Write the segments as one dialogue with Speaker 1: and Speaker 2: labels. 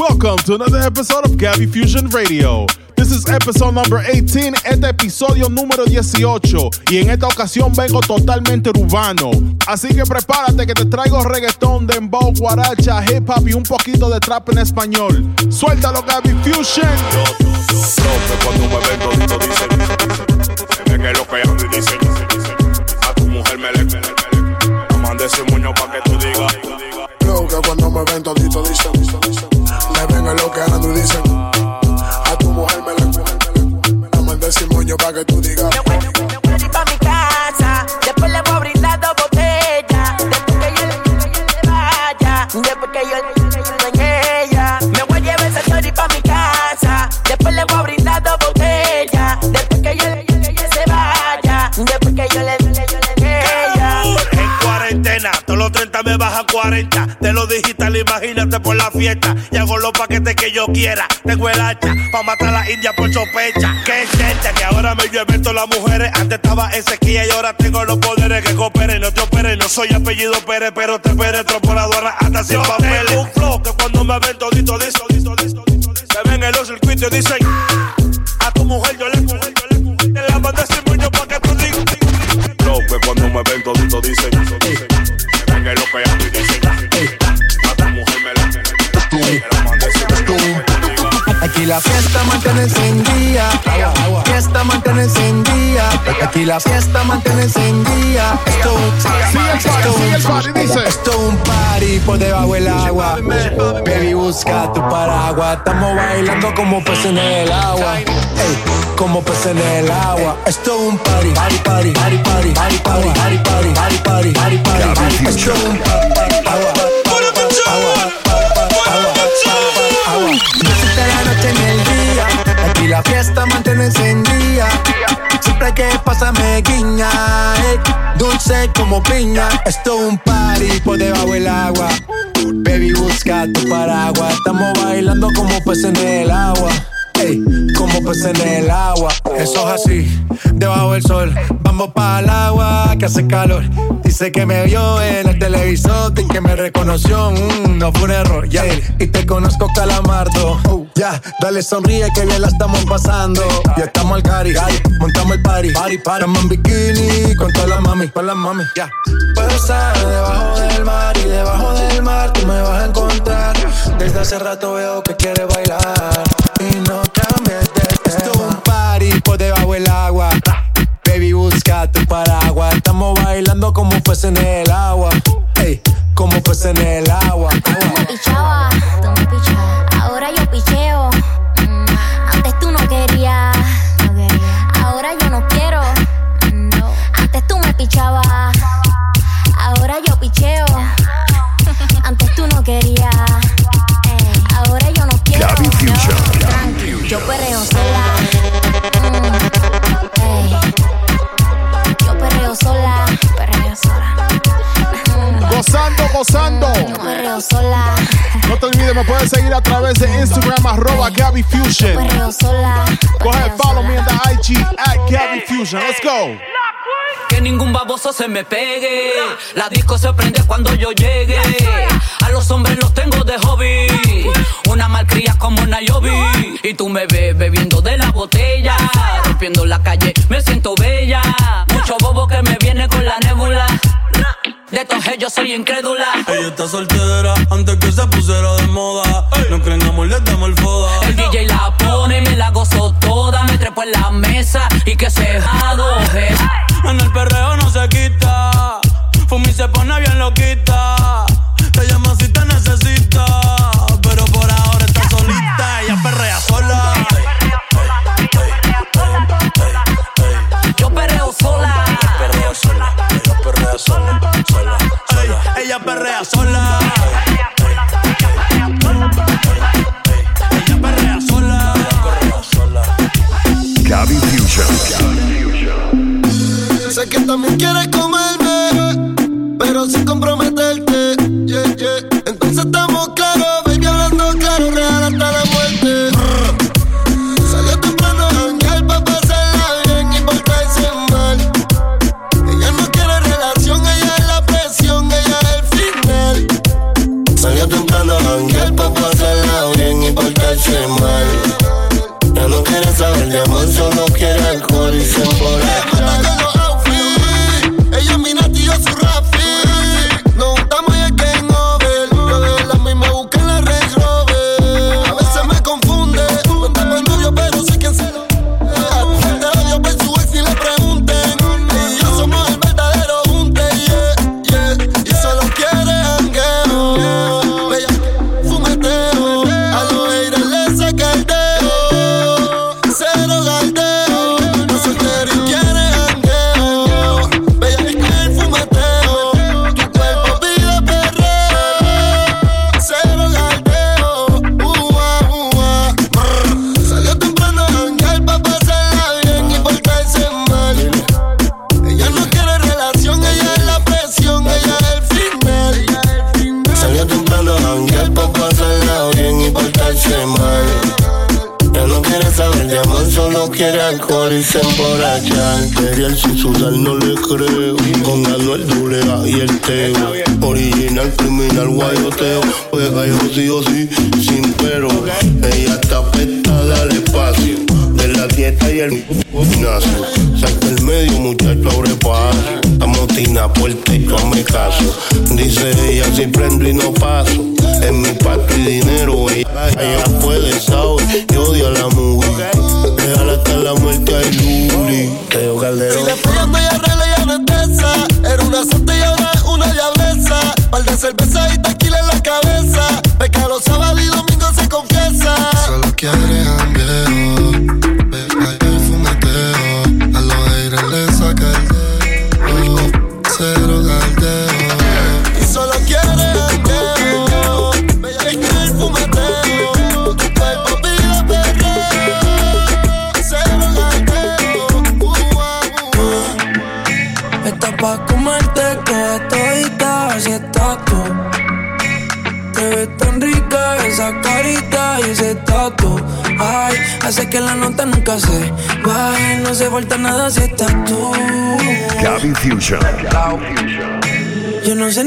Speaker 1: Welcome to another episode of Gabby Fusion Radio. This is episode number 18, este episodio número 18. Y en esta ocasión vengo totalmente urbano. Así que prepárate que te traigo reggaetón, dembow, guaracha, hip hop y un poquito de trap en español. Suéltalo, Gabby Fusion.
Speaker 2: cuando A tu mujer me moño pa' que tú digas
Speaker 3: Lo que cuando me ven todito dicen
Speaker 4: los 30 me bajan 40. De lo digital, imagínate por la fiesta. Y hago los paquetes que yo quiera. Tengo el hacha pa' matar a la india por sospecha. Que gente que ahora me llueve todas las mujeres. Antes estaba en sequía y ahora tengo los poderes que cooperen. No te operen, no soy apellido Pérez, pero te penetro por aduana hasta sin papeles. un flow que cuando me ven todito, disto, disto, disto, disto. Se ven en los circuitos y dicen a tu mujer yo le, yo le, yo le, te la mandé sin moño pa' que tú digas.
Speaker 2: Lo que cuando me ven todito dicen la
Speaker 5: fiesta mantiene encendida. Fiesta mantiene encendida. Aquí la fiesta mantiene encendida. Esto es un party por debajo del agua. Baby, busca tu paraguas. Estamos bailando como peces en el agua. Ey, como peces en el agua. Esto es un party, party, party, party, party, party, party, party. Como piña. Esto es un party por debajo del agua. Baby, busca tu paraguas. Estamos bailando como peces en el agua. Ey, como peces en el agua. Eso es así, debajo del sol. Vamos para el agua que hace calor. Dice que me vio en el televisor y que me reconoció. Mm, no fue un error, ya. Y te conozco, calamardo. Ya, dale sonríe que bien la estamos pasando. Ya estamos al cari, montamos el party. Party, party. Estamos en bikini con todas las mami, con las mami, ya. Puedo estar debajo del mar y debajo del mar tú me vas a encontrar. Desde hace rato veo que quieres bailar del agua. Baby, busca tu paraguas. Estamos bailando como fuese en el agua. Ey, como fuese en el agua.
Speaker 6: Tú me pichabas, tú me pichabas. Ahora yo picheo. Mm, Antes tú no querías. Ahora yo no quiero. Antes tú me pichabas. Ahora yo picheo. Antes tú no querías. Ahora yo no quiero. Yo perreo sola.
Speaker 1: Gozando.
Speaker 6: Yo perreo sola.
Speaker 1: No te olvides, me puedes seguir a través de Instagram, arroba Gabby Fusion.
Speaker 6: Perreo sola.
Speaker 1: Go ahead,
Speaker 6: perreo
Speaker 1: follow me on the IG at Gabby Fusion. Let's go.
Speaker 7: Que ningún baboso se me pegue. La disco se prende cuando yo llegue. A los hombres los tengo de hobby. Una malcria como Nayobi. Y tú me ves bebiendo de la botella. Rompiendo la calle, me siento bella. Mucho bobo que me viene con la nébula. De todos ellos soy incrédula.
Speaker 8: Ella está soltera antes que se pusiera de moda. No creen amor, le damos el foda.
Speaker 7: El DJ la pone, me la gozo toda. Me trepo en la mesa y que se jadoje.
Speaker 8: En el perreo no se quita. Fumi se pone bien loquita. ella perrea sola. Ella perrea sola. Ella perrea sola.
Speaker 9: Gaby Fusion.
Speaker 10: Sé que también quieres comerme, pero sin compromiso A y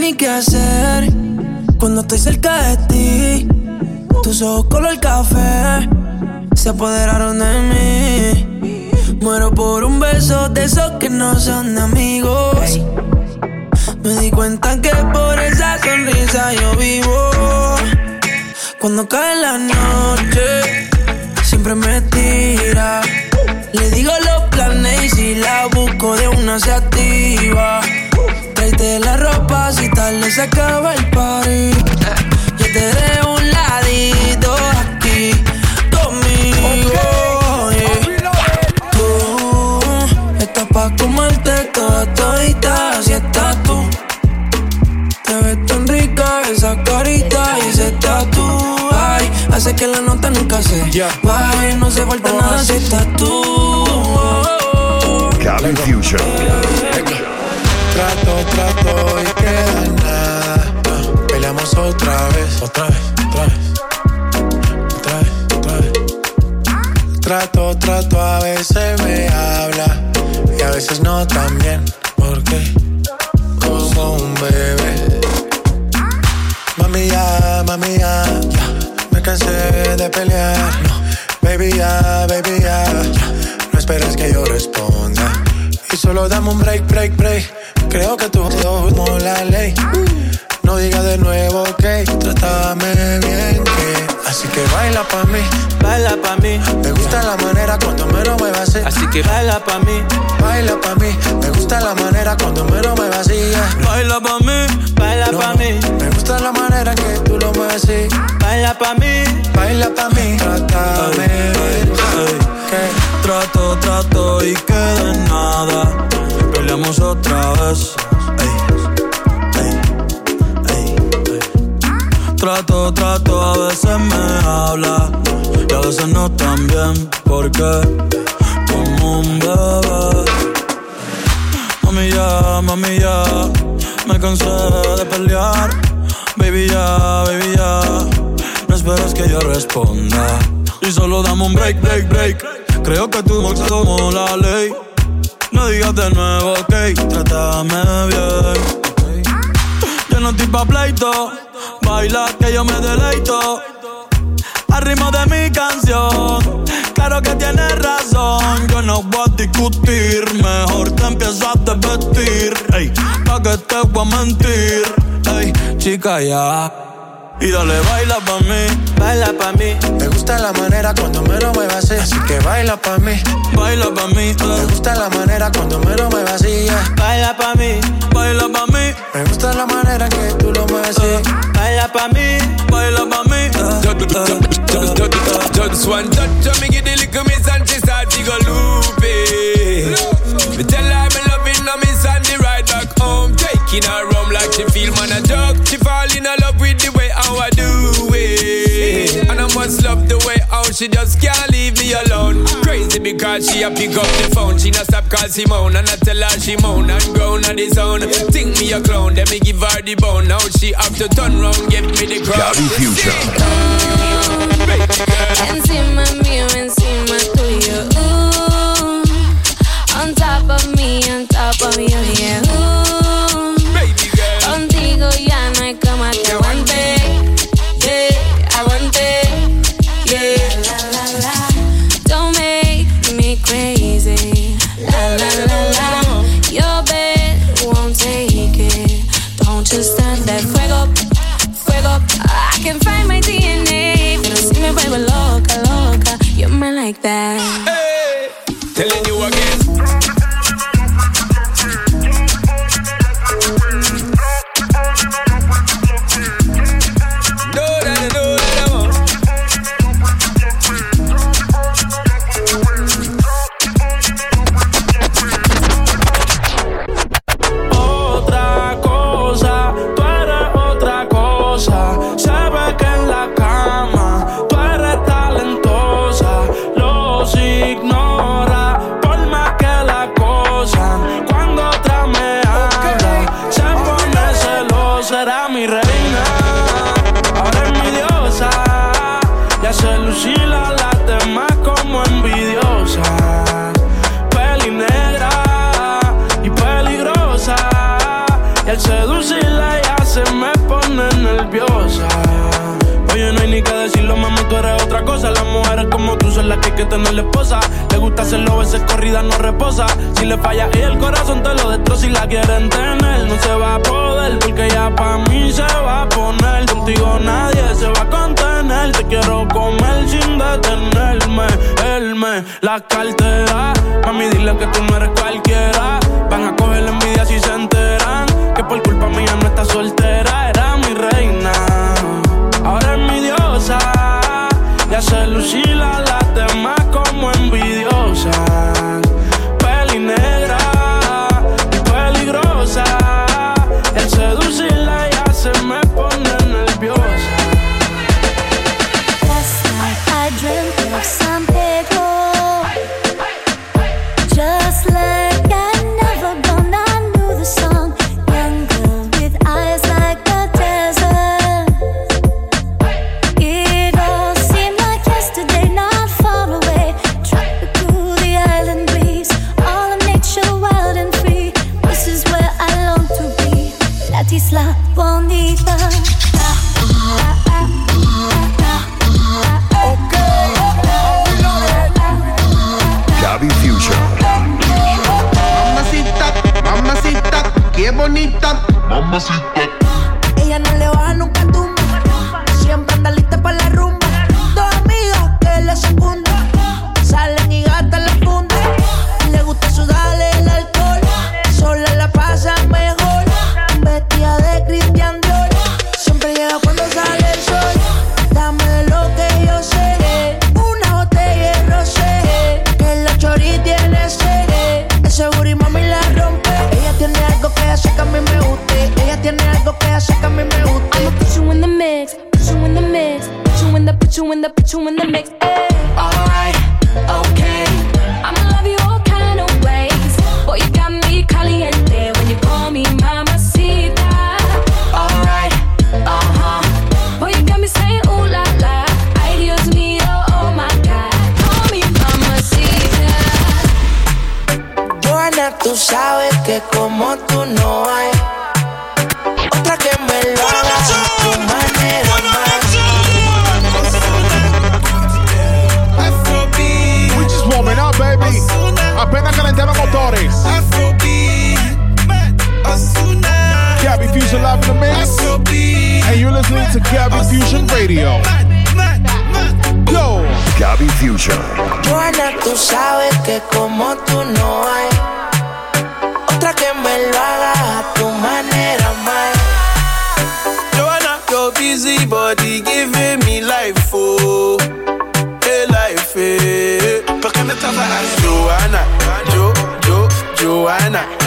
Speaker 11: ni qué hacer cuando estoy cerca de ti. Tus ojos color café se apoderaron de mí. Muero por un beso de esos que no son de amigos. Me di cuenta que por esa sonrisa yo vivo. Cuando cae la noche, siempre me tira. Le digo los planes y si la busco de una se activa. La ropa si tal le se acaba el party. Yo te dejo un ladito aquí conmigo. yeah. Tú estás pa' comerte toda todita, así estás tú. Te ves tan rica esa carita y ese tatu. Ay, hace que la nota nunca se baje. No se falta nada si estás tú.
Speaker 9: Gabby Fusion.
Speaker 12: Trato, trato y queda nada. Peleamos otra vez, otra vez, otra vez. Otra vez, otra vez. Trato, trato, a veces me habla y a veces no también. Porque como un bebé. Mami ya, mami ya, ya. me cansé de pelear. No, baby ya, baby ya, ya. no esperes que yo responda. Y solo dame un break, break, break. Creo que tú como la ley. No digas de nuevo que trátame bien que Así que baila pa' mí, baila pa' mí. Me gusta la manera cuando me lo muevas así Así que baila pa' mí, baila pa' mí. Me gusta la manera cuando me lo muevas así Baila pa' mí, baila pa' mí. Me gusta la manera que tú lo mueves así Baila pa' mí, baila pa' mí. Trátame bien que
Speaker 8: Trato, trato y queda nada. Otra vez. Trato, trato, a veces me habla y a veces no tan bien. Porque como un bebé. Mami ya, mami ya, me cansé de pelear. Baby ya, baby ya, no esperes que yo responda. Y solo dame un break, break, break. Creo que tú no como la ley. No digas de nuevo, ok, trátame bien. Yo no estoy pa' pleito, baila que yo me deleito. Al ritmo de mi canción, claro que tienes razón. Yo no voy a discutir, mejor te empiezas a desvestir. Ey, pa' que te voy a mentir. Ey, chica, ya. Y dale, baila pa' mí, baila pa' mí.
Speaker 12: Me gusta la manera cuando me lo muevas así Así que baila pa' mí,
Speaker 8: Baila pa' mí,
Speaker 12: me
Speaker 8: eh.
Speaker 12: gusta la manera cuando me lo muevas así yeah.
Speaker 8: baila pa' mí, baila pa' mí,
Speaker 12: Me gusta la manera que tú lo mueves así
Speaker 8: baila pa' mí, baila pa' mí.
Speaker 13: Just one touch of me give the little miss and she start to go loopy. Me tell her me loving her miss and the ride back home. Taking her home like she feel man a joke. She fall in love Just love the way how she just can't leave me alone. Crazy because she a pick up the phone. She not stop call Simone and I tell her she moan and groan on the zone. Think me a clown, then me give her the bone. Now she have to turn round, give me the crown.
Speaker 9: Gabby Future.
Speaker 14: see mío, encima
Speaker 15: you,
Speaker 16: Ooh. On top of
Speaker 3: me,
Speaker 16: on top of you, oh yeah. Ooh. To stand
Speaker 3: that fuego, fuego. I can find my DNA, pero si me
Speaker 17: vuelvo loca, loca, you're mine like that. la cartera Fusion Radio. Yo.
Speaker 9: Gaby Fusion.
Speaker 3: Joana, tú sabes que como tú no hay otra que me lo haga a tu manera, my.
Speaker 18: Joanna, your busy body giving me life, oh, hey life, hey. ¿Por qué me tratas Joanna, Jo, Jo, Joanna.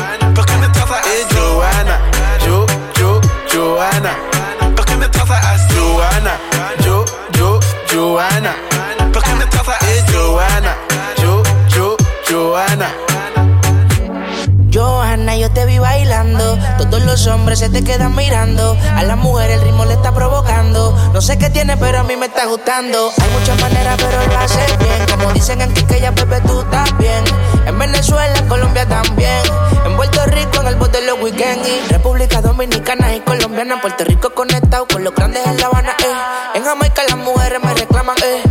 Speaker 3: los hombres se te quedan mirando. A las mujeres el ritmo le está provocando. No sé qué tiene, pero a mí me está gustando. Hay muchas maneras, pero lo hace bien. Como dicen en Quiqueya, Pepe, tú también. En Venezuela, Colombia también. En Puerto Rico, en el bote los weekends. Y República Dominicana y Colombiana. Puerto Rico conectado con los grandes en La Habana, eh. En Jamaica las mujeres me reclaman, eh.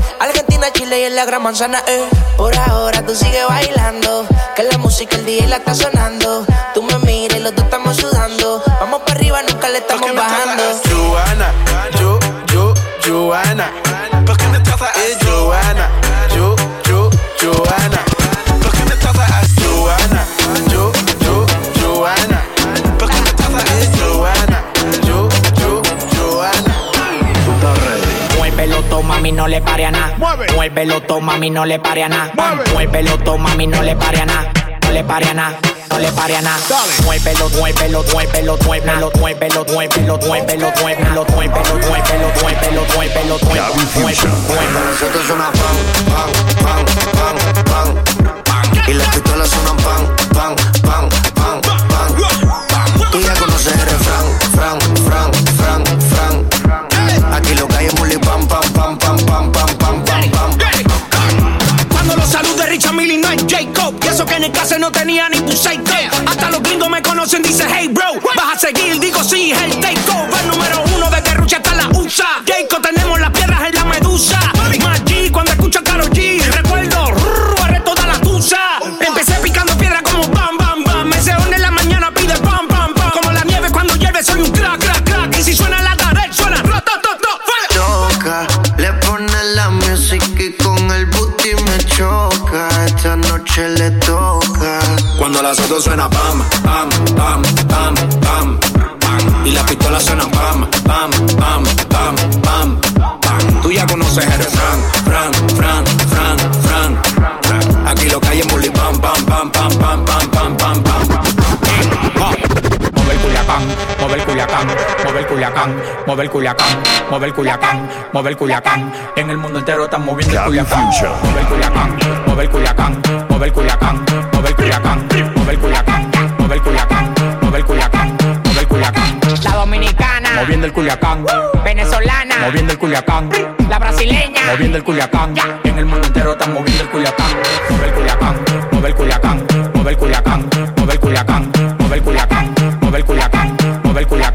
Speaker 3: Y en la gran manzana, eh. Por ahora tú sigues bailando, que la música el día la está sonando. Tú me miras y los dos estamos sudando. Vamos para arriba, nunca le estamos bajando.
Speaker 18: Eh, Juana, yo, yo, Juana. ¿Por
Speaker 19: mami, no le pare a nada. Muévelo, toma, mami, no le pare a nada. Muévelo, toma, mami, no le pare a nada. No le pare a nada. No le pare a nada. Muévelo, muévelo, muévelo, muévelo, muévelo, muévelo, muévelo, muévelo, muévelo, muévelo, muévelo, muévelo, muévelo, muévelo.
Speaker 20: Nosotros una pan, pan, pan, pan, pan, pan.
Speaker 21: Y las
Speaker 22: pistolas suenan pan,
Speaker 19: pan. mover Culiacán, mover Culiacán, mover Culiacán. En el mundo entero están moviendo el Culiacán. Mover Culiacán, mover Culiacán, mover Culiacán, mover Culiacán, mover Culiacán, mover Culiacán, mover Culiacán, mover Culiacán.
Speaker 23: La dominicana,
Speaker 19: moviendo el Culiacán.
Speaker 23: Venezolana,
Speaker 19: moviendo el Culiacán.
Speaker 23: La brasileña,
Speaker 19: moviendo el Culiacán. En el mundo entero están moviendo el Culiacán. Mover Culiacán, mover Culiacán, mover Culiacán, mover Culiacán, mover Culiacán, mover Culiacán, mover Culiacán.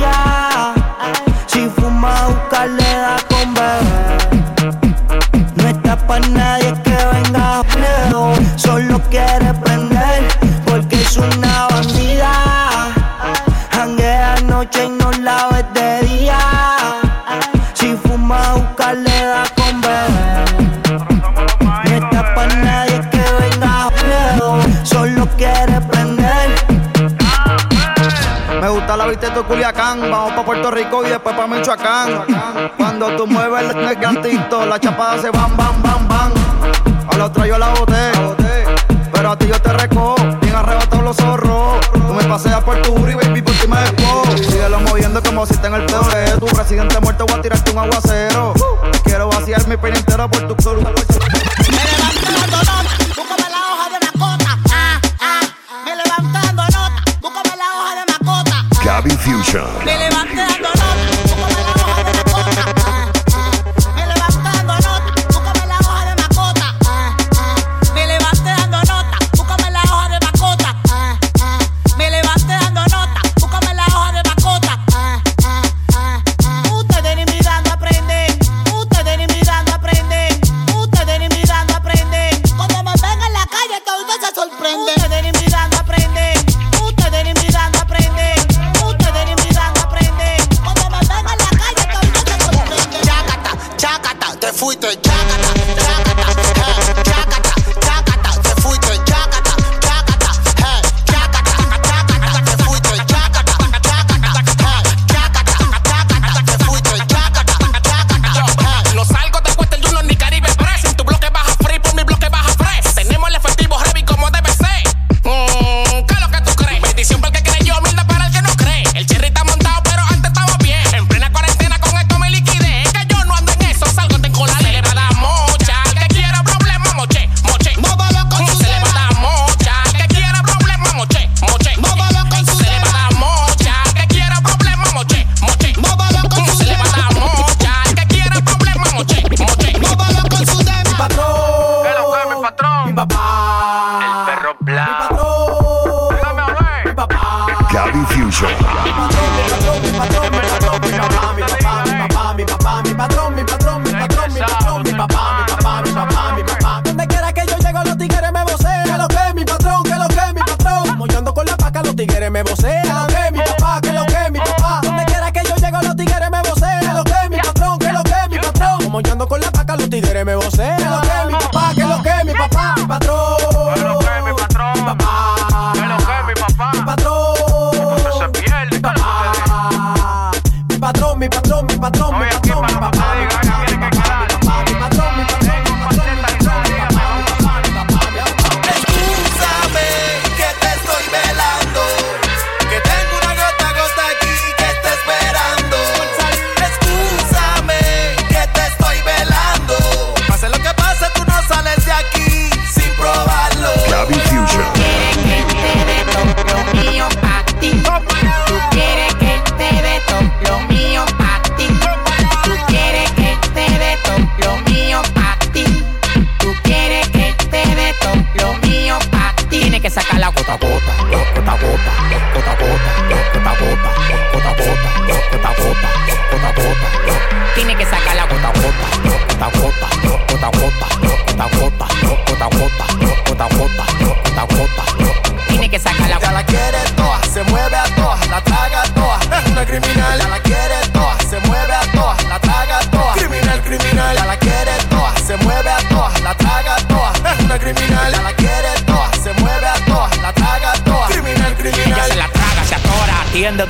Speaker 19: Culiacán,
Speaker 24: vamos pa' Puerto Rico y después pa' Michoacán. Cuando tú mueves el gatito, las chapadas se van, van, van, van. A la otra yo la boté, pero a ti yo te recojo, bien arrebatado los zorros. Tú me paseas por tu y baby, por ti me despojo. Síguelo moviendo como si está en el peor Tu presidente muerto voy a tirarte un aguacero. Quiero vaciar mi pene entero por tu
Speaker 25: solo.
Speaker 26: Latin Fusion.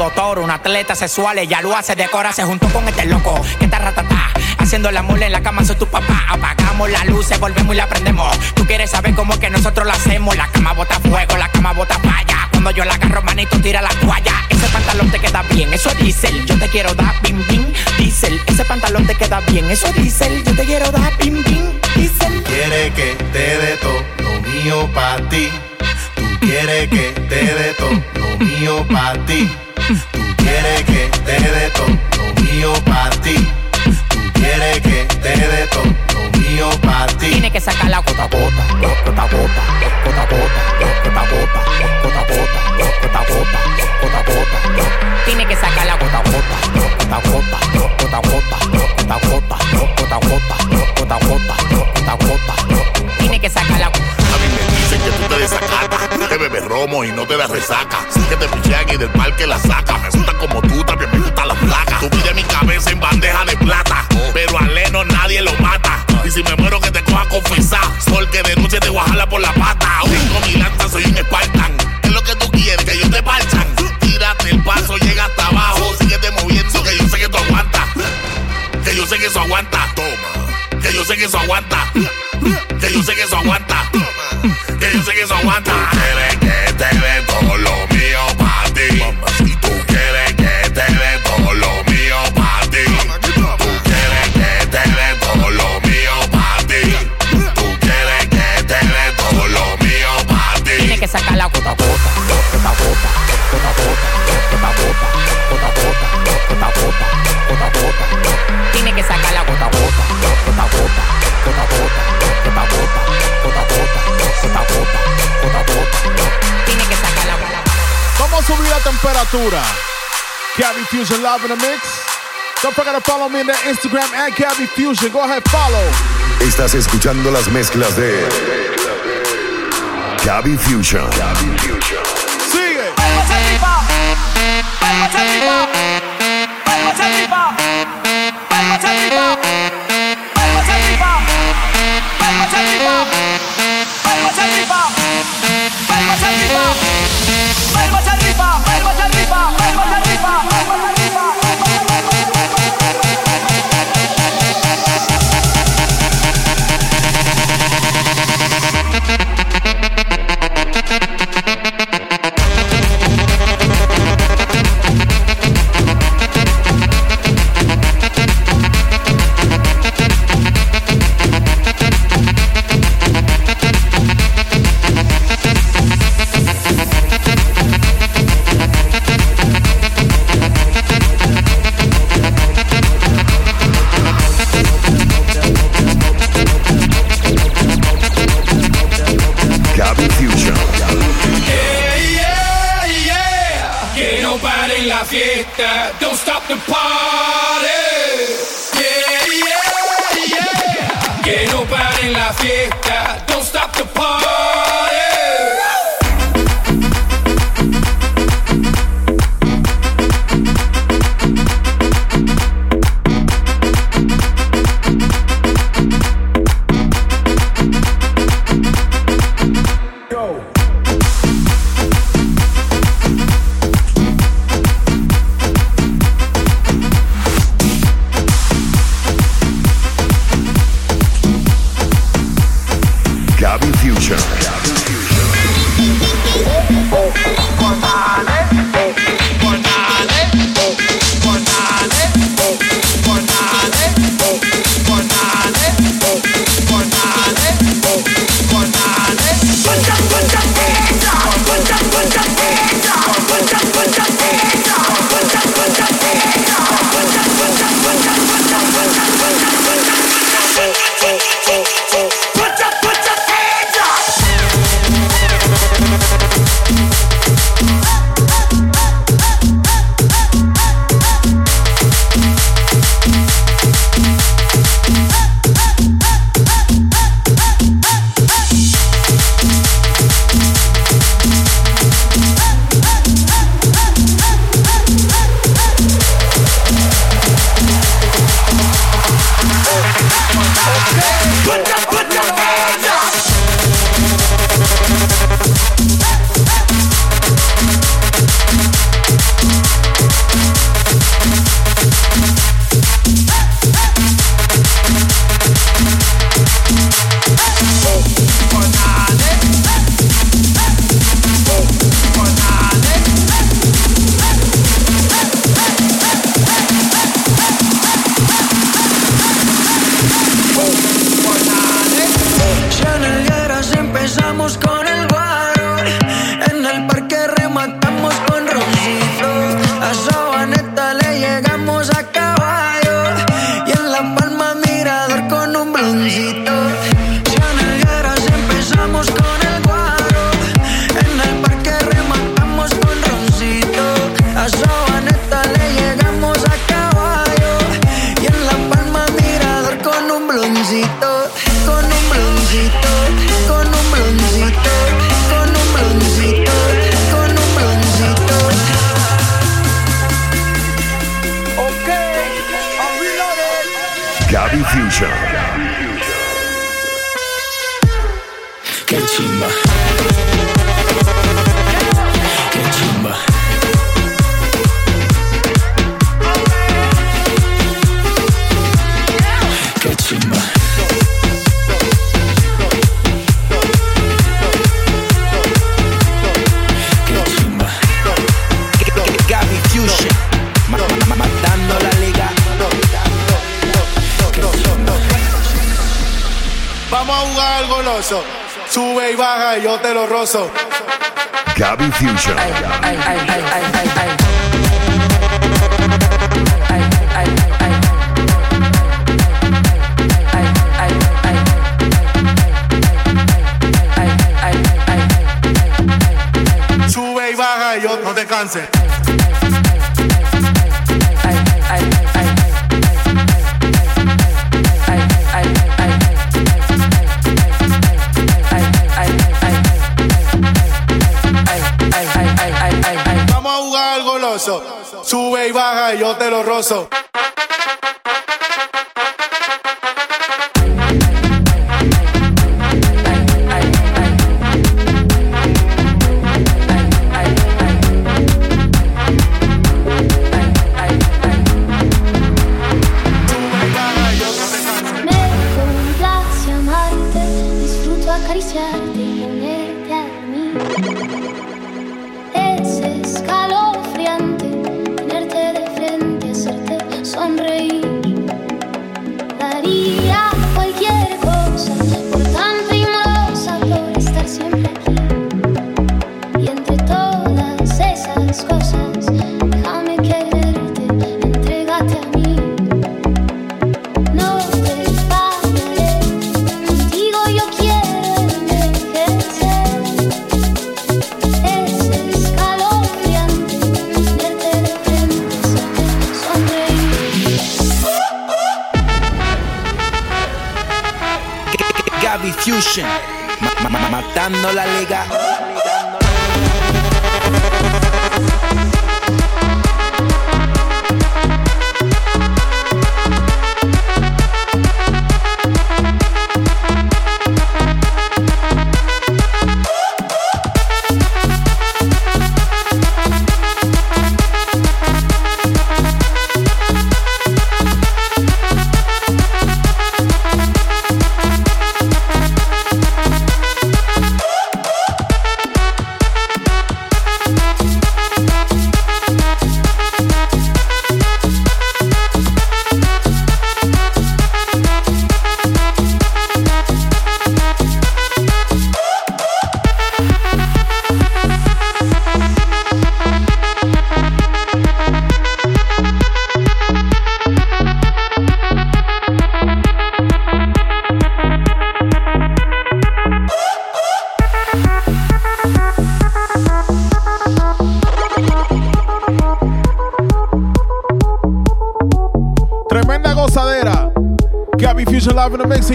Speaker 19: Doctor, un atleta sexual, ella lo hace, decora, se juntó con este loco, que está ratatá, haciendo el amor en la cama, soy tu papá, apagamos las luces, volvemos y la prendemos, tú quieres saber cómo que nosotros lo hacemos, la cama bota fuego, la cama bota falla, cuando yo la agarro manito tira la toalla, ese pantalón te queda bien, eso es diésel, yo te quiero dar bim bim, diésel, ese pantalón te queda bien, eso es diésel, yo te quiero dar bim bim, diésel.
Speaker 27: Quiere que te dé todo lo mío pa' ti. Tú quieres que te dé todo lo mío pa' ti. Quieres que te dé todo lo mío pa' ti. Tú que todo lo mío pa' ti.
Speaker 19: Tiene que sacar la gota gota, gota gota, gota gota, gota gota, gota a gota, gota a gota, gota a gota. Tiene que sacar la gota gota, gota gota, gota gota, gota gota, gota gota, gota a gota, gota a gota. Tiene que sacar la
Speaker 28: A mí me que tú te desacatas, que bebes romo y no te das resaca. Que te pichean y del parque la saca. Me gusta como tú, también me gusta la placa. Tú pides mi cabeza en bandeja de plata, pero a Leno nadie lo mata. Y si me muero que te coja confesar, sol que de noche te guajala por la pata. Tengo mi lanza, soy un Spartan. ¿Qué es lo que tú quieres? Que yo te parchan. Tírate el paso, llega hasta abajo. Síguete moviendo, que yo sé que tú aguantas. Que yo sé que eso aguanta. Toma. Que yo sé que eso aguanta. Que yo sé que eso aguanta. Que yo sé
Speaker 17: Fusion Live in the mix. Don't forget to follow me on the Instagram at Gabby Fusion. Go ahead, follow.
Speaker 26: Estás escuchando las mezclas de Gaby Fusion.
Speaker 17: Sigue.
Speaker 26: Gaby
Speaker 13: pare la fiesta. Don't stop the party.
Speaker 29: Sube y baja y yo te lo rozo.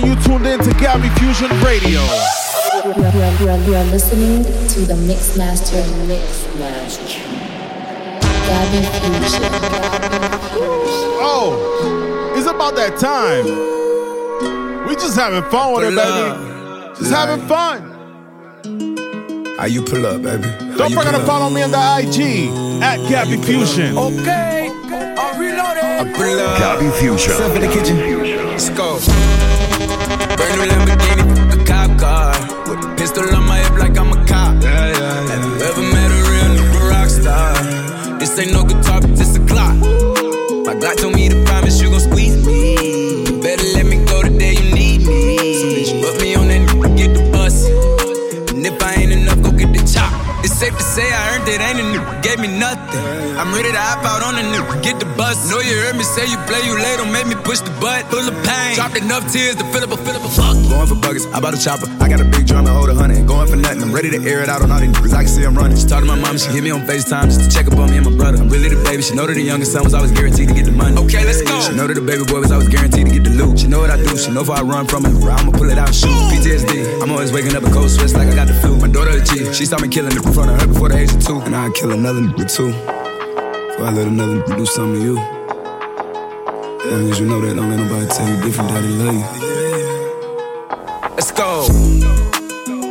Speaker 1: You tuned in to Gabby Fusion Radio.
Speaker 30: You are, you are, you are, you are listening to the Mix Master Mix Master. Gabby Fusion.
Speaker 1: Oh, it's about that time. We just having fun with it,
Speaker 13: Pull
Speaker 1: baby. Just having fun.
Speaker 13: How you pull up, baby?
Speaker 1: Don't forget to follow me on the IG at Gabby Fusion.
Speaker 13: Okay, I'm reloaded. I pull up.
Speaker 9: Gabby Fusion.
Speaker 13: Step in the kitchen. Let's go. Brand new Lamborghini, a cop car. With a pistol on my hip like I'm a cop. Yeah, yeah, Have you ever met a real nigga rock star? This ain't no guitar, but this a clock. My God told me to promise you gon' squeeze me. You better let me go the day you need me. So bitch, put me on that nigga, get the bus. And if I ain't enough, go get the chop. It's safe to say I earned it, ain't a nigga gave me nothing. I'm ready to hop out on a nigga, get the bus. Know you heard me say you play, you late, don't make me push the butt. Full of pain, dropped enough tears to fill up a fill up a fuck.
Speaker 27: Going for buggers, I bought a chopper. I got a big drum and hold a hundred. Going for nothing, I'm ready to air it out on all these niggas. I can see I'm running.
Speaker 13: She talked to my mom, she hit me on FaceTime just to check up on me and my brother. I'm really the baby. She know that the youngest son was always guaranteed to get the money. Okay, let's go. She know that the baby boy was always guaranteed to get the loot. She know what I do. She know if I run from it, I'ma pull it out and shoot. PTSD. I'm always waking up a cold sweats like I got the flu. My daughter a G. She saw me killing it in front of her before the age of two. And I'd kill another nigga too. Before I let another nigga do something to you.
Speaker 27: long as you know that, don't let nobody tell you different that love you.
Speaker 13: Let's go.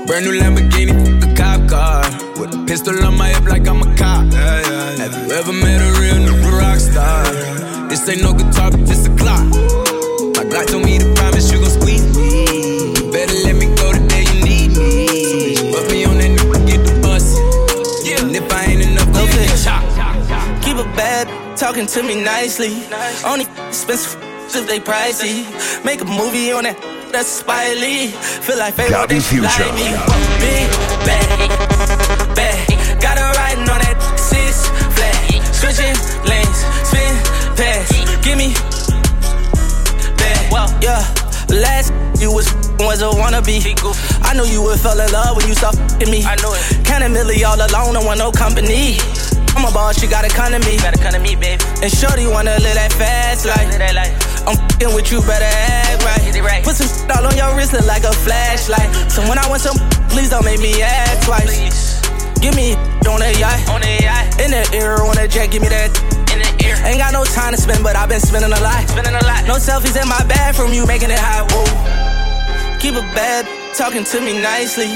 Speaker 13: Brand new Lamborghini, a cop car. With a pistol on my hip like I'm a cop. Have you ever met a real nigga rock star? This ain't no guitar, but this a clock. My Glock told me to promise you gon' squeeze me. You better let me go the day you need me. So put me on that nigga, get the bus. And if I ain't enough, go get a chop.
Speaker 31: Keep a bad talking to me nicely. Only expensive if they pricey. Make a movie on that. That's Spike Lee. Feel like favorite
Speaker 9: Gabby
Speaker 31: they should
Speaker 9: Future.
Speaker 31: like me. Big bag, bag. Got her riding on that six flag. Switching lanes, spin pass. Give me bag. Well, yeah. Last you was was a wannabe. I knew you would fall in love when you saw f***ing me. I know it. Counting milli all alone, don't want no company. I'm a boss, you gotta come to me. Gotta come to me, baby. And shorty wanna live that fast life. I'm fing with you, better act right. Put some shit all on your wrist, look like a flashlight. So when I want some, please don't make me act twice. Give me on a yacht. On a yacht. In the ear, on a jet, give me that. In the ear. Ain't got no time to spend, but I've been spending a lot. Spending a lot. No selfies in my bathroom, you making it hot. Whoa. Keep a bad talking to me nicely.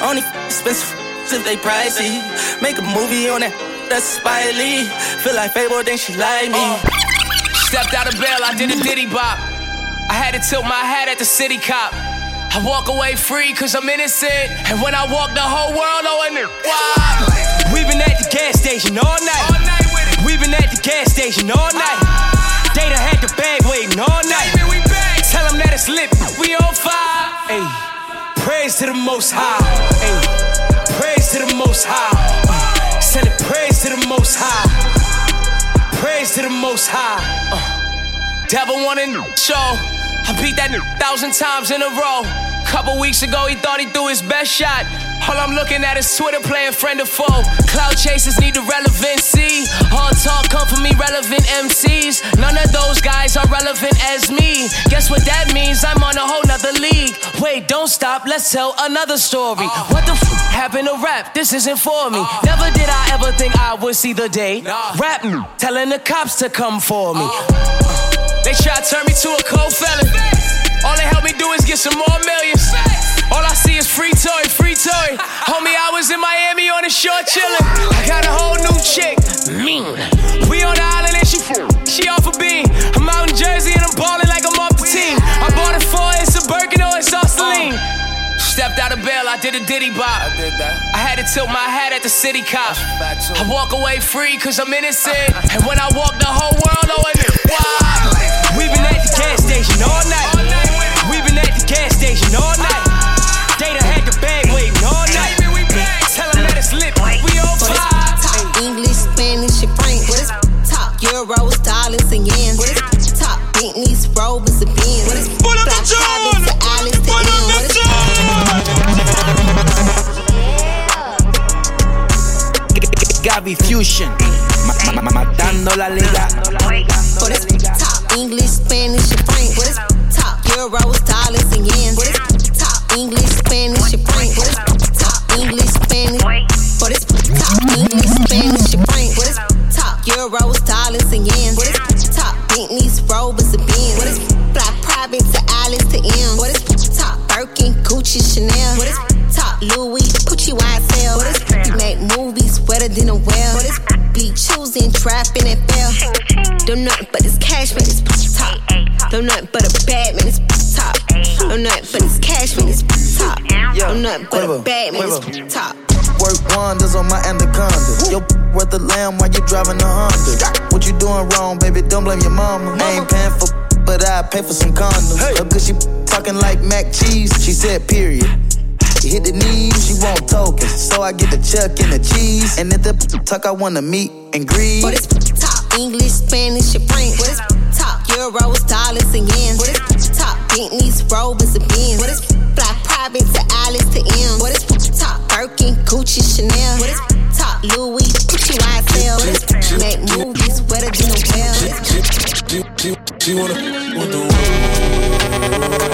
Speaker 31: Only expensive if they pricey. Make a movie on that. That's Spike Lee. Feel like Fable, then she like me. Uh.
Speaker 17: Stepped out of bail, I did a diddy bop. I had to tilt my hat at the city cop. I walk away free cause I'm innocent. And when I walk, the whole world owing it. Wow.
Speaker 3: We've been at the gas station all night. We've been at the gas station all night. They done had the bag waiting all night. Tell them that it's lit, we on fire. Ayy, praise to the most high. Ayy, praise to the most high. Uh, Send it praise to the most high. Praise to the most high.
Speaker 17: Uh, Devil wanted show. I beat that thousand times in a row. Couple weeks ago, he thought he threw his best shot. All I'm looking at is Twitter playing friend or foe. Cloud chasers need the relevancy. All talk come from relevant MCs. None of those guys are relevant as me. Guess what that means? I'm on a whole nother league. Wait, don't stop, let's tell another story. Uh. What the f happened to rap? This isn't for me. Uh. Never did I ever think I would see the day. Rap me, telling the cops to come for me. Uh. They try to turn me to a cold felon. All they help me do is get some more millions. All I see is free toy, free toy. Homie, I was in Miami on the shore chillin'. I got a whole new chick, mean. We on the island and she she off a beam. I'm out in Jersey and I'm ballin' like I'm off the team. I bought it for it's a Birkin or it's all Celine. Stepped out of bail, I did a diddy bop. I did that. I had to tilt my hat at the city cop. I walk away free cause I'm innocent. And when I walk, the whole world oh, owing it. Wow.
Speaker 3: We've been at the gas station all night. Gaby Fusion. Ma- ma- ma- matando la liga.
Speaker 32: What is top English, Spanish, and French? What is top euros, dollars, and yens? What is top English, Spanish, and French? What is top English, Spanish? What is top English, Spanish, and French? What is top euros, dollars, and yens? What is Don't nothing but a bad man, top.
Speaker 33: Work wonders on my anaconda. Yo, worth a lamb while you driving a Honda. What you doing wrong, baby? Don't blame your mama. I ain't paying for, but I pay for some condoms. Hey. Cause she talking like mac cheese. She said, period. Hit the knees, she want tokens. So I get the chuck and the cheese. And if the tuck, I wanna meet and greet.
Speaker 32: What is top English, Spanish, and French? What is top euros, dollars, and yens? What is top Bentleys, Rovers, and Benz? What is fly private to Alice Gucci, Chanel? What is top Louis, Gucci, YSL? Make movies wetter than a well?
Speaker 33: She, wanna the world.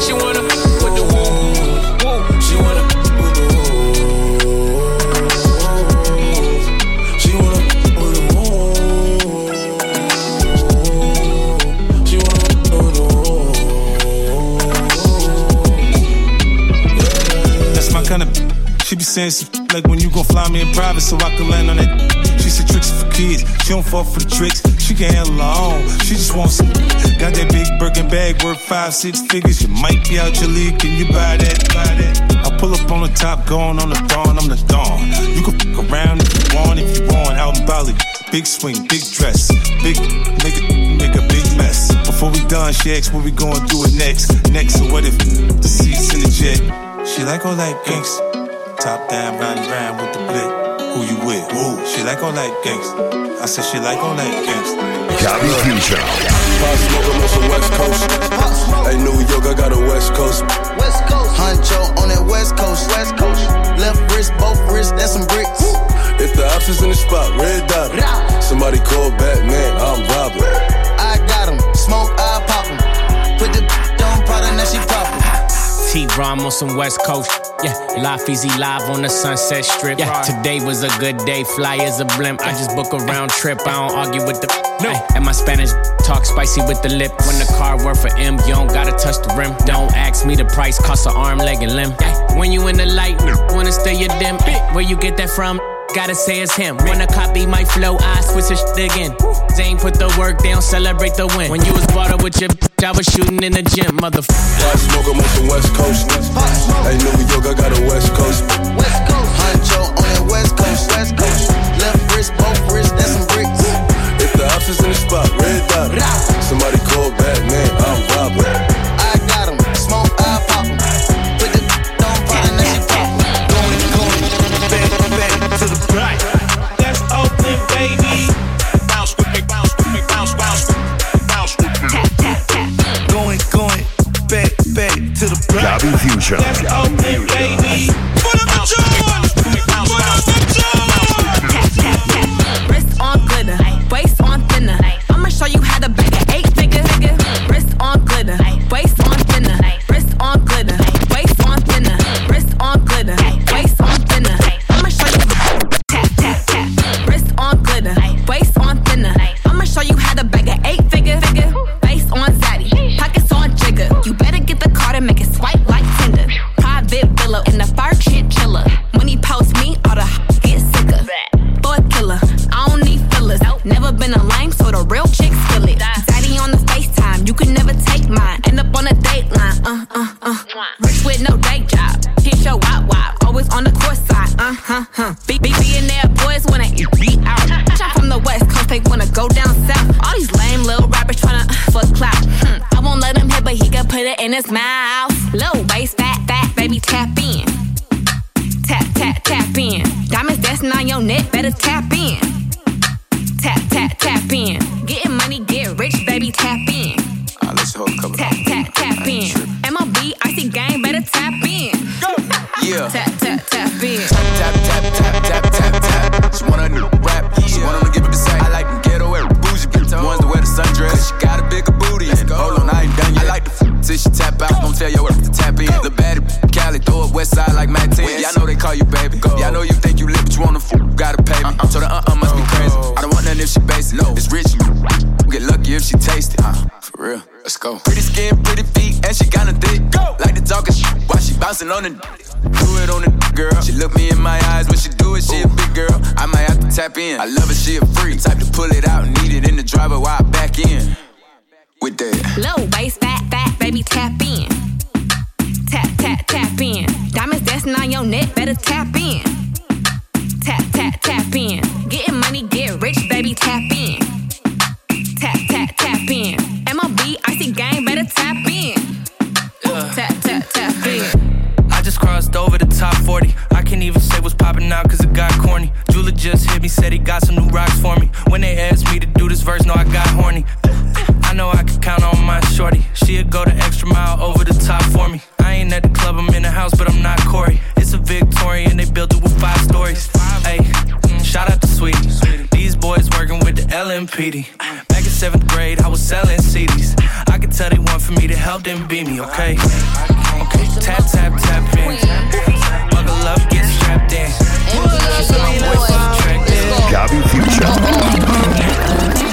Speaker 18: She wanna with the woo, woo. She wanna with the woo.
Speaker 33: She wanna with the woo. She wanna with the woo. That's my kind of. She be saying some like when you gon' fly me in private so I can land on that. She said tricks for kids. She don't fall for the tricks. She can handle her own. She just wants some. Got that big Birkin bag worth five, six figures. You might be out your league. Can you buy that? Buy that? I pull up on the top, going on the dawn. I'm the dawn. You can fuck around if you want, if you want. Out in Bali. Big swing, big dress. Big nigga, make a big mess. Before we done, she asked what we gonna do it next. Next, so what if the seats in the jet? She like all that gangsta. Top down, round round with the blick. Who you with? Woo. She like all that gangsta. I said she like all that gangsta.
Speaker 9: Gabby Fusion.
Speaker 31: Pop smoking on some West Coast. Hey, New York, I got a West Coast.
Speaker 34: West Coast. Huncho on that West Coast. West Coast. Left wrist, both wrists, that's some bricks.
Speaker 31: If the options in the spot, red dot. Somebody call Batman, I'm robbing.
Speaker 34: I got got 'em. Smoke, I pop pop 'em. Put the on powder, now she poppin'.
Speaker 18: T Rom on some West Coast. Yeah, Life Easy Live on the Sunset Strip. Yeah, today was a good day. Fly as a blimp. I just book a round trip. I don't argue with the. No. And my Spanish talk spicy with the lip. When the car worth for M, you don't gotta touch the rim. Don't ask me the price, cost an arm, leg, and limb. When you in the light, wanna stay your dim. Where you get that from? Gotta say it's him. Wanna copy my flow, I switch the shit again. Zane put the work down, celebrate the win. When you was brought up with your bitch, I was shooting in the gym, motherfucker.
Speaker 31: West Coast. Hey, New York, I got
Speaker 34: bouncing on
Speaker 31: the.
Speaker 34: Do it on
Speaker 35: the girl. She look me in my eyes when
Speaker 13: she do it. She a big girl. I might have to tap in. I love it. She a freak. Type to pull it out, need it in the driver while I back in. With that. Low waist, fat, fat, baby, tap in. Tap, tap, tap in. Diamonds dancing on your neck, better tap in. Tap, tap, tap in. Getting money, Cooler just hit
Speaker 31: me, said he got some new rocks for me. When they asked me to do this verse, no, I got horny. I know I can count on my shorty. She'll go the extra mile over the top for me. I ain't at the club, I'm in the house, but I'm not Corey. It's a Victorian, they built it with five stories. Hey, mm, shout out to Sweetie. These boys working with
Speaker 13: the
Speaker 31: LMPD. Back in seventh grade, I was selling CDs. I could tell they want for me to help them beat me, okay? Okay, tap, tap, tap in. Buckle up, get strapped in. She said my voice is attractive.
Speaker 26: Gabby Future.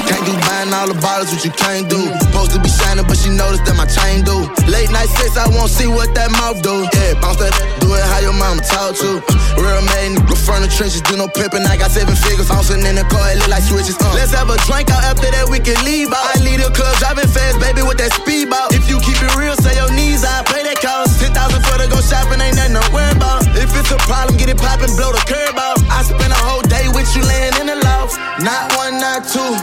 Speaker 36: Can't do buying all the bottles, what you can't do. Supposed to be shining, but she noticed that my chain do. Late night sex, I won't see what that mouth do. Yeah, bounce that, do it how your mama talk to. Real man, go from the trenches, do no pimping. I got seven figures, bouncing in the car, it look like switches. Uh. Let's have a drink out after that, we can leave out. I leave the club, driving fast, baby, with that speed bout. If you keep it real, say your knees, I pay that cost. 10,000 for to go shopping, ain't nothing to worry about. If it's a problem, get it poppin', blow the curb out. I spend a whole day with you laying in the loft. Not one, not two.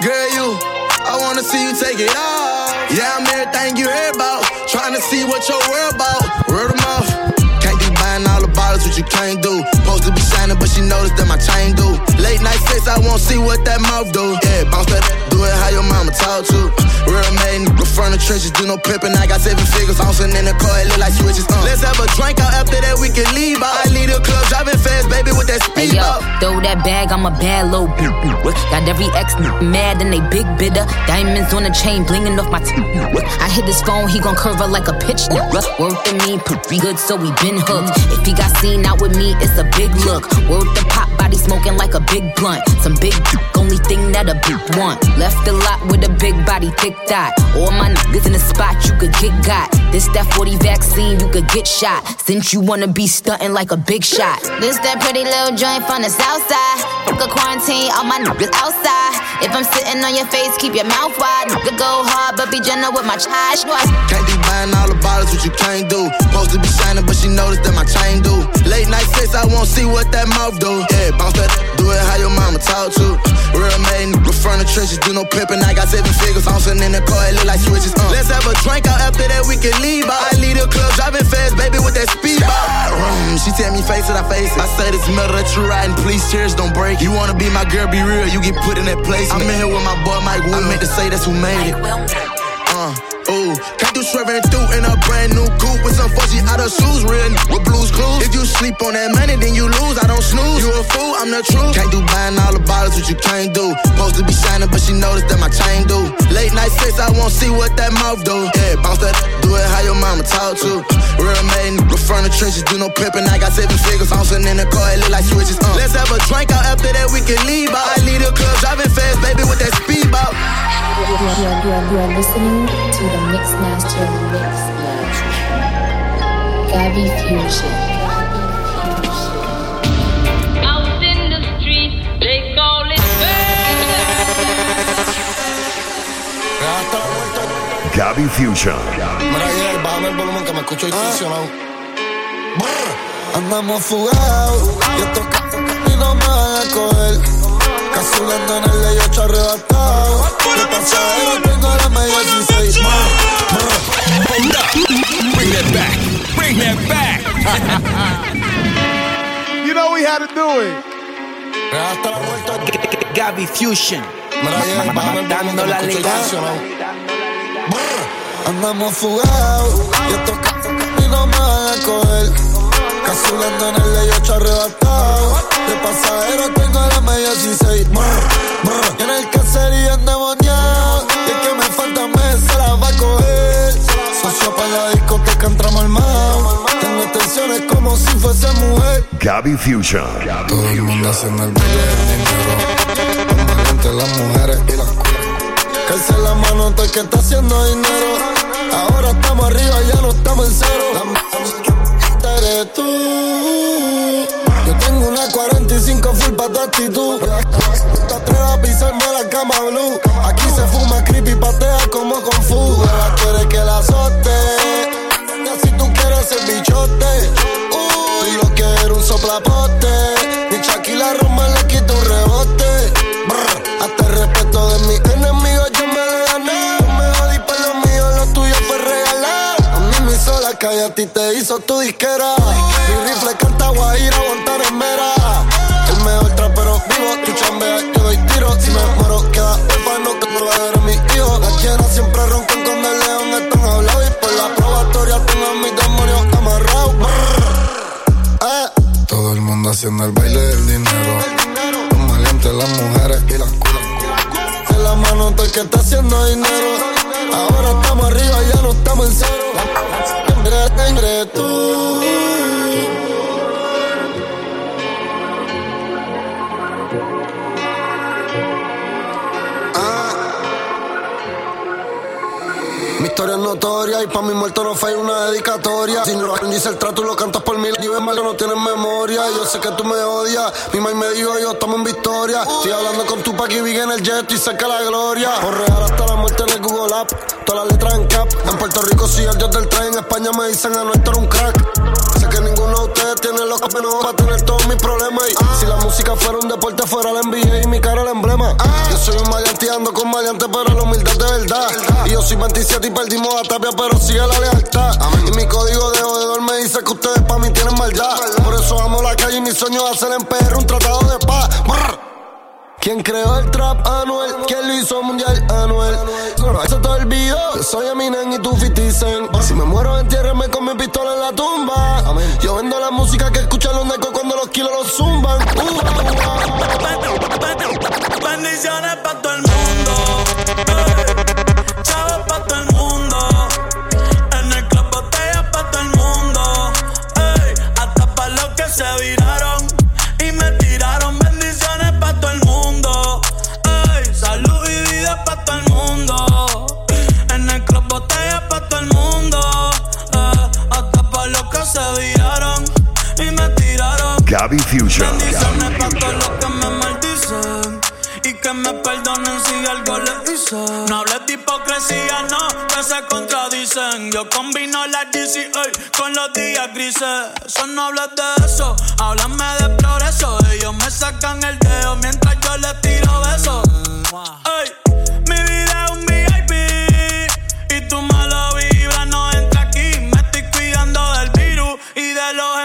Speaker 36: Girl, you, I wanna see you take it off. Yeah, I'm everything you heard about. Trying to see what your world about. Word of mouth. Can't be buying all the bottles, what you can't do. She noticed that my chain do. Late night sex, I won't see what that mouth do. Yeah, bounce that, do it how your mama talk to. Real man, go from the trenches, do no pimping. I got seven figures, bouncing in the car, it look like switches. Uh. Let's have a drink out after that, we can leave out. I leave the club, driving fast, baby, with that
Speaker 37: Hey
Speaker 36: speed
Speaker 37: yo,
Speaker 36: out.
Speaker 37: throw that bag, I'm a bad little Got every ex mad and they big bidder. Diamonds on the chain, blinging off my t- I hit this phone, he gon' curve her like a pitch. Worth to me, pretty good, so we been hooked. If he got seen out with me, it's a big look. Worth the pop body smoking like a big blunt. Some big d- only thing that a big want. Left the lot with a big body, thick dot. All my niggas in the spot, you could get got. This that 40 vaccine, you could get shot. Since you wanna be stunting like a big shot. This that pretty little joint from the south side. Fuck a quarantine, all my niggas outside. If I'm sitting on your face, keep your mouth wide. Nigga go hard, but be gentle with my child.
Speaker 36: Can't be buying all the bottles, what you can't do. Supposed to be shining, but she noticed that my chain do. Late night sex, I won't see what that mouth do. Yeah, bounce that, do it how your mama talk to. Real man, from the trenches, do no pimping. I got seven figures, I'm bouncing in the car, it look like switches. Uh. Let's have a drink out after that, we can leave out. I leave the club, driving fast, baby, with that speed out. Mm, she tell me face it, I face it. I say this metal that you riding, please cheers, don't break. You wanna be my girl, be real, you get put in that place. I'm in here with my boy Mike Will. I meant to say that's who made it. Uh, can't do swerving through in a brand new coupe with some fuzzy out of shoes, real n- with blues clues. If you sleep on that money, then you lose. I don't snooze. You a fool, I'm the truth. Can't do buying all the bottles, what you can't do. Supposed to be shining, but she noticed that my chain do. Late night sex, I won't see what that mouth do. Yeah, bounce that, do it how your mama talk to. Real go from the trenches, do no pimping. I got seven figures, bouncing in the car, it look like switches. Uh. Let's have a drink out after that, we can leave out. I leave the club, driving fast, baby, with that speed out.
Speaker 1: You are, you are, you are, you are listening to the Mix Master Mix Lounge. Gabby Fusion.
Speaker 38: Out in the street, they call it
Speaker 26: Gabby Fusion.
Speaker 36: Mira, ayer, bájame el volumen que me escucho distorsionado. Brr. Andamos fugados y estos c- y no me van a coger. Casulando en el ley 8 arrebatado. De pasajero tengo la media 16.
Speaker 28: Bring that back. Bring that back.
Speaker 17: You know we had to do it.
Speaker 21: Fusion.
Speaker 36: Ayer, bájame el volumen que
Speaker 21: Matando la.
Speaker 36: Brr. Andamos fugados y estos c- y no me van a coger. Casulando en el ley 8 arrebatado. De pasajero tengo la media 16. Brr, brr. Y en el caserío endemoniado. Y el que me falta mes se la va a coger. Socio para la discoteca entramos al mar. Tengo tensiones como si fuese mujer.
Speaker 26: Gabby Fusion.
Speaker 36: Todo el mundo haciendo el baile del dinero. Entre las mujeres y las curas. Que alce la mano el que está haciendo dinero. Ahora estamos arriba, ya no estamos en cero. La Yo tengo una 45 full pa' tu actitud. Te atrevas a pisarme la cama blue. Aquí se fuma creepy, patea como con fu. Ella quiere que la azote. Si tú quieres ser bichote. Uh, y lo que era un soplapote. Mi Shaquilla Roma le quita un rebote. Brr, hasta el respeto de mis enemigos la calle, a ti te hizo tu disquera. Mi rifle canta guajira, guantanamera. El mejor trapero vivo, tú chambeas, yo doy tiro. Si me muero, queda orfano, que no va a ver a mis hijos. Las llenas siempre roncan con el león, están hablados. Y por la probatoria tengo a mis demonios amarrados. Eh. Todo el mundo haciendo el baile del dinero. Los maleantes, las mujeres y las curas.
Speaker 10: que está haciendo dinero. Ahora estamos arriba, ya no estamos en cero. Entre, tú. Mi historia es notoria y pa' mi muerto no fue una dedicatoria. Si no dice el trato y lo cantas por mí, y ves mal que no tienes memoria. Yo sé que tú me odias, mi mamá me dijo yo estamos en victoria. Estoy hablando con tu pa' que vive en el jet y cerca la gloria. Por real hasta la muerte en Google App, todas las letras en cap. En Puerto Rico sí el dios del tren, en España me dicen a nuestro un crack. Sé que ninguno de ustedes tiene los menos para tener todos mis problemas. Y si la música fuera un deporte, fuera la NBA y mi cara el emblema. Yo soy un maleante ando con maleante, pero la humildad de verdad. Y yo soy 27 y perdimos a Tapia, pero sigue la lealtad. Y mi código de jodedor me dice que ustedes pa' mí tienen maldad. Por eso amo la calle y mi sueño es hacer en PR un tratado de paz. ¿Quién creó el trap anuel? ¿Quién lo hizo mundial anuel? Eso te olvido. Yo soy Eminem y tú 50 Cent. Si me muero, entiérrame con mi pistola en la tumba. Yo vendo la música que escuchan los necos cuando los kilos los zumban. Uh, uh, uh.
Speaker 8: Bendiciones para todo el mundo. Ey. Chavos Bendiciones para todos los que me maldicen y que me perdonen si algo les hice. No hables de hipocresía, no, que se contradicen. Yo combino la DCA con los días grises. Eso no hablas de eso, háblame de progreso. Ellos me sacan el dedo mientras yo les tiro besos. Ey, mi vida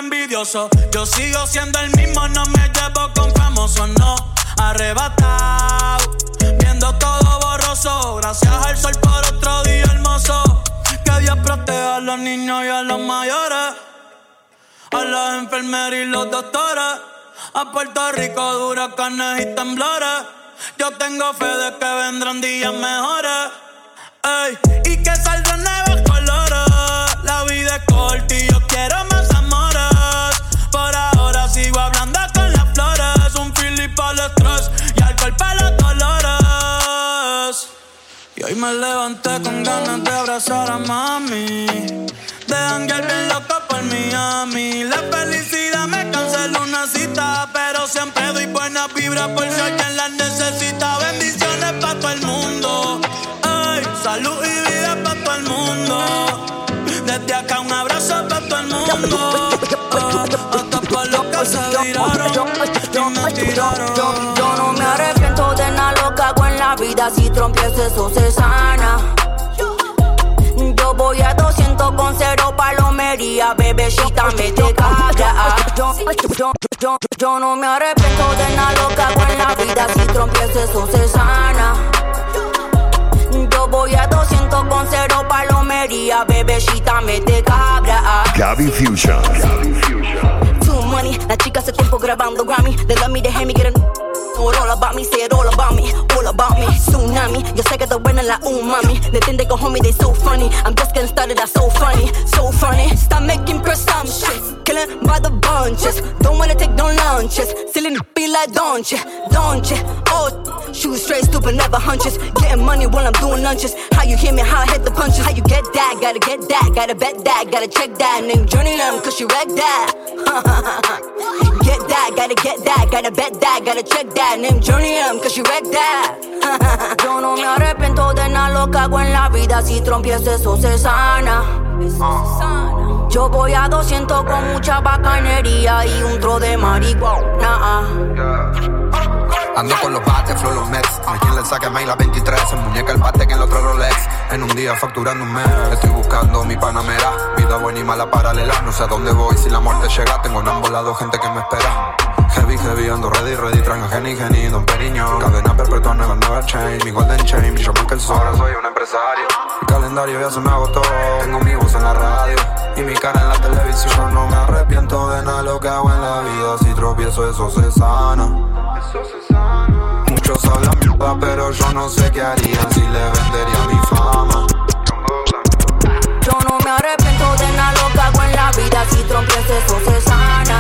Speaker 8: de los envidiosos. Yo sigo siendo el mismo, no me llevo con famosos, no. Arrebatado, viendo todo borroso. Gracias al sol por otro día hermoso. Que Dios proteja a los niños y a los mayores. A las enfermeras y los doctores. A Puerto Rico, huracanes y temblores. Yo tengo fe de que vendrán días mejores. Ey, y que saldrán nuevos colores. La vida es corta y yo quiero más amores. Por ahora sigo hablando con las flores. Un Philip al estrés y alcohol para los dolores. Y hoy me levanté con ganas de abrazar a mami. De hangar bien loco por Miami. La felicidad me canceló una cita. Pero siempre doy buena vibra por si alguien la necesita. Bendiciones para todo el mundo. Ay, salud y vida para todo el mundo. Desde acá un abrazo para todo el mundo. Se viraron y me tiraron.
Speaker 39: Yo, no me arrepiento de nada lo que hago en la vida. Si trompiezo, eso se sana. Yo voy a 200 con cero palomería, bebecita, me te cabra. Yo, yo, yo, yo no me arrepiento de nada lo que hago en la vida. Si trompiezo, eso se sana. Yo voy a 200 con cero palomería, bebecita, me te cabra.
Speaker 26: Gabby Fusion.
Speaker 39: Money, la chica hace tiempo grabando Grammy. They love me, they hate me, get a know it all about me, say it all about me, all about me. Tsunami, yo sé que te buena la umami. They think they go homie, they so funny. I'm just getting started, that's so funny, so funny. Stop making presumptions, killing by the bunches. Don't wanna take no lunches, silly be like don't you, don't you? Oh, shoot straight, stupid, never hunches. Getting money while I'm doing lunches. How you hear me, how I hit the punches. How you get that, gotta get that, gotta bet that, gotta check that. Name Journey them, cause she wreck that. get that, gotta get that, gotta bet that, gotta check that. Name Journey M, cause you wreck that. Yo no me arrepiento de nada lo que hago en la vida. Si trompiezo, eso se sana. Yo voy a 200 con mucha bacanería y un tro de marihuana.
Speaker 40: Ando con los bates, flow los Mets. A quien le saque mail la 23. En muñeca el bate en el otro Rolex. En un día facturando un mes. Estoy buscando mi panamera. Vida buena y mala paralela. No sé a dónde voy si la muerte llega. Tengo enambolado gente que me espera. Heavy, heavy, ando ready, ready. Tranga, Geni, Geni, Don Periño. Cadena perpetua, never, never change. Mi golden chain, brillo más que el sol. Ahora soy un empresario. Mi calendario ya se me agotó. Tengo mi voz en la radio. Y mi cara en la televisión. No me arrepiento de nada lo que hago en la vida. Si tropiezo, eso se sana. Mucho Muchos hablan mierda, pero yo no sé qué harían si le vendería mi fama.
Speaker 39: Yo no me arrepiento de nada lo que hago en la vida. Si trompiezo, eso se sana.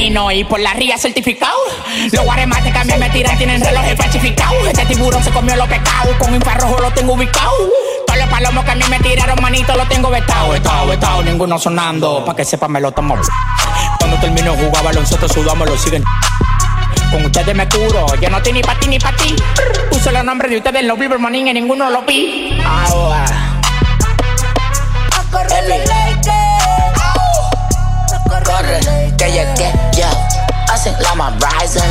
Speaker 21: Platino y por la ría certificado. Los guaremates que a mí me tiran tienen relojes falsificados. Este tiburón se comió los pecados. Con infrarrojo lo tengo ubicado. Todos los palomos que a mí me tiraron, manito, lo tengo vetado, vetado, vetado. Ninguno sonando. Pa' que sepan, me lo tomo. Cuando termino jugar baloncesto, sudamos, lo siguen. Con ustedes me curo, yo no estoy ni pa' ti ni pa' ti. Puse los nombres de ustedes en los Billboard Morning y ninguno lo vi. Ahora.
Speaker 39: Corre los
Speaker 41: Corre, que. Hacen la más rising.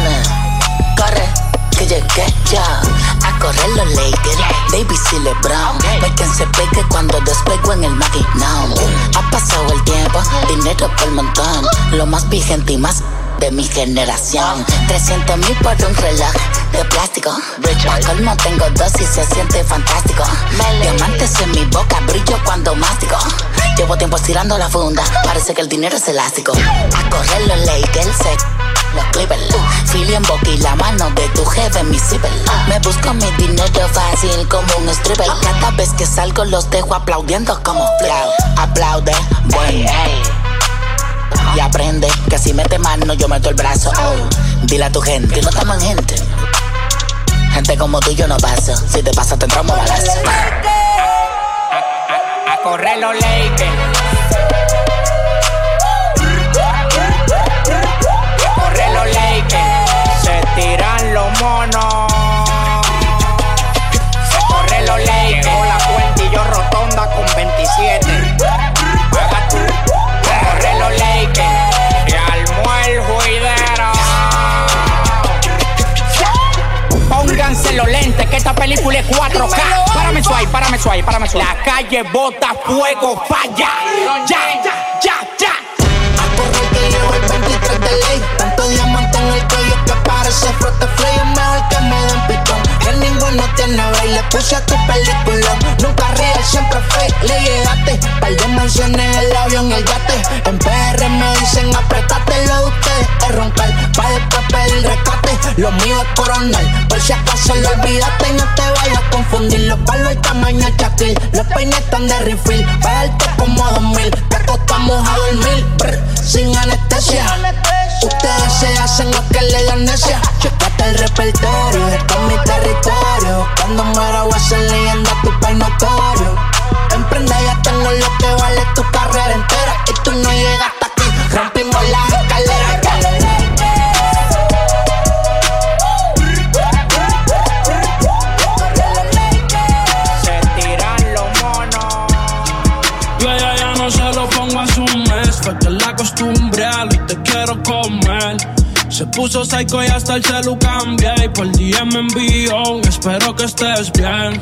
Speaker 41: Corre, que llegué yo. A correr los Lakers, baby si LeBron. Me quien se pegue cuando despego en el maquinón. Ha pasado el tiempo, dinero por montón. Lo más vigente y más de mi generación. 300 mil por un reloj de plástico. Pa' colmo tengo dos y se siente fantástico. Diamantes en mi boca, brillo cuando mástico. Llevo tiempo estirando la funda, parece que el dinero es elástico. A correr los Lakers, se los Clippers. Philly y la mano de tu jefe mi zipper. Me busco mi dinero fácil como un stripper. Cada vez que salgo los dejo aplaudiendo como flow. Aplaude, bueno. Y aprende que si mete mano yo meto el brazo. Oh, dile a tu gente no estamos en gente. Gente como tú yo no paso. Si te pasa te entramos balazo.
Speaker 21: A correr los Lakers. Los monos. Corre los Lakers. Llegó la cuenta y yo rotonda con 27. Paga tú. A correr los Lakers. Y armó. Pónganse los lentes que esta película es 4K. Párame suave, párame suave, párame suave. La calle bota fuego, falla. Ya, ya, ya, ya.
Speaker 42: Frote flay. Es mejor que me den pitón. Que ninguno tiene baile. Puse a tu película. Nunca real, siempre fake. Le llegaste. Par de mansiones, el avión, el yate. En PR me dicen apretate lo de ustedes. Es roncar. Pa' después pedir rescate. Lo mío es coronel. Por si acaso lo olvidaste. No te vayas a confundir. Los palos el tamaño chaquil. Los peines están de refill. Pa' darte como dos mil. Te acostamos a dormir. brr, sin anestesia. Ustedes se hacen lo que le dan necia. Checate el repertorio, esto es mi territorio. Cuando muera voy a ser leyenda, tu país notorio. Emprende, ya tengo lo que vale tu carrera entera. Y tú no llegaste
Speaker 17: puso psycho y hasta el celu cambié. Y por día me envió espero que estés bien.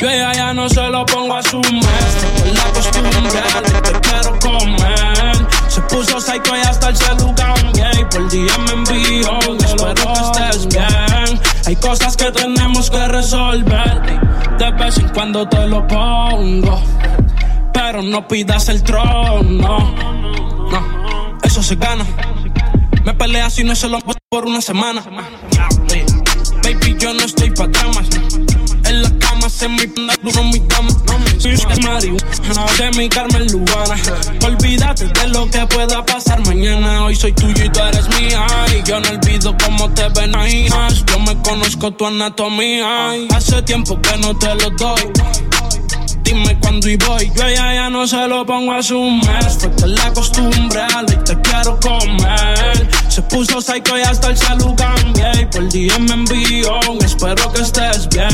Speaker 17: Yo ya no se lo pongo a su mes. Fue que la costumbre y te quiero comer. Se puso psycho y hasta el celu cambié. Y por día me envió espero que estés bien. Hay cosas que tenemos que resolver. De vez en cuando te lo pongo pero no pidas el trono. No, eso se gana. Me peleas si no se lo por una semana. Baby, yo no estoy pa' dramas. En la cama se me duro mi cama. Soy marihuana de mi Carmen Lugana. Olvídate de lo que pueda pasar mañana. Hoy soy tuyo y tú eres mía. Y yo no olvido cómo te ven ahí. Yo me conozco tu anatomía. Hace tiempo que no te lo doy. Dime cuándo y voy. Yo ya, ya no se lo pongo a su mes. Fue que la costumbre y te quiero comer. Se puso psycho y hasta el salud cambié. Y por día me envió. Espero que estés bien.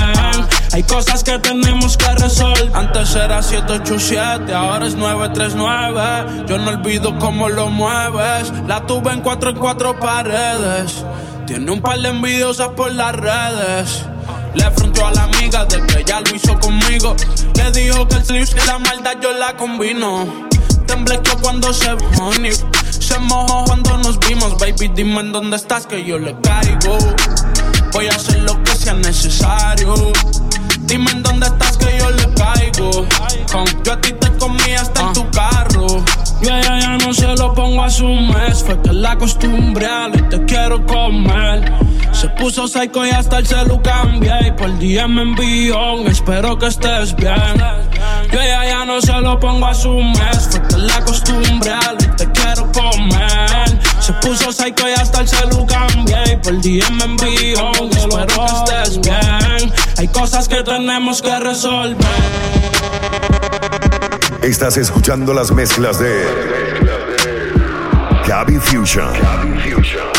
Speaker 17: Hay cosas que tenemos que resolver. Antes era 787, ahora es 939. Yo no olvido cómo lo mueves. La tuve en cuatro en cuatro paredes. Tiene un par de envidiosas por las redes. Le fronteó a la amiga de que ya lo hizo conmigo. Le dijo que el slip de la maldad yo la combino. Temblequeó cuando se honey. Se mojó cuando nos vimos, baby. Dime en dónde estás que yo le caigo. Voy a hacer lo que sea necesario. Dime en dónde estás que yo le caigo. Yo a ti te comí hasta en tu carro. Yo ya, ya no se lo pongo a su mes. Fue que la costumbre y te quiero comer. Se puso psycho y hasta el celu cambié. Y por día me envió. Espero que estés bien. Yo ya, ya no se lo pongo a su mes. Fue que la costumbre y te quiero comer. Se puso psycho y hasta el celu cambié. Y por día me envió. Espero que estés bien. Hay cosas que tenemos que resolver.
Speaker 9: Estás escuchando las mezclas de Gaby Fusion. Gaby Fusion.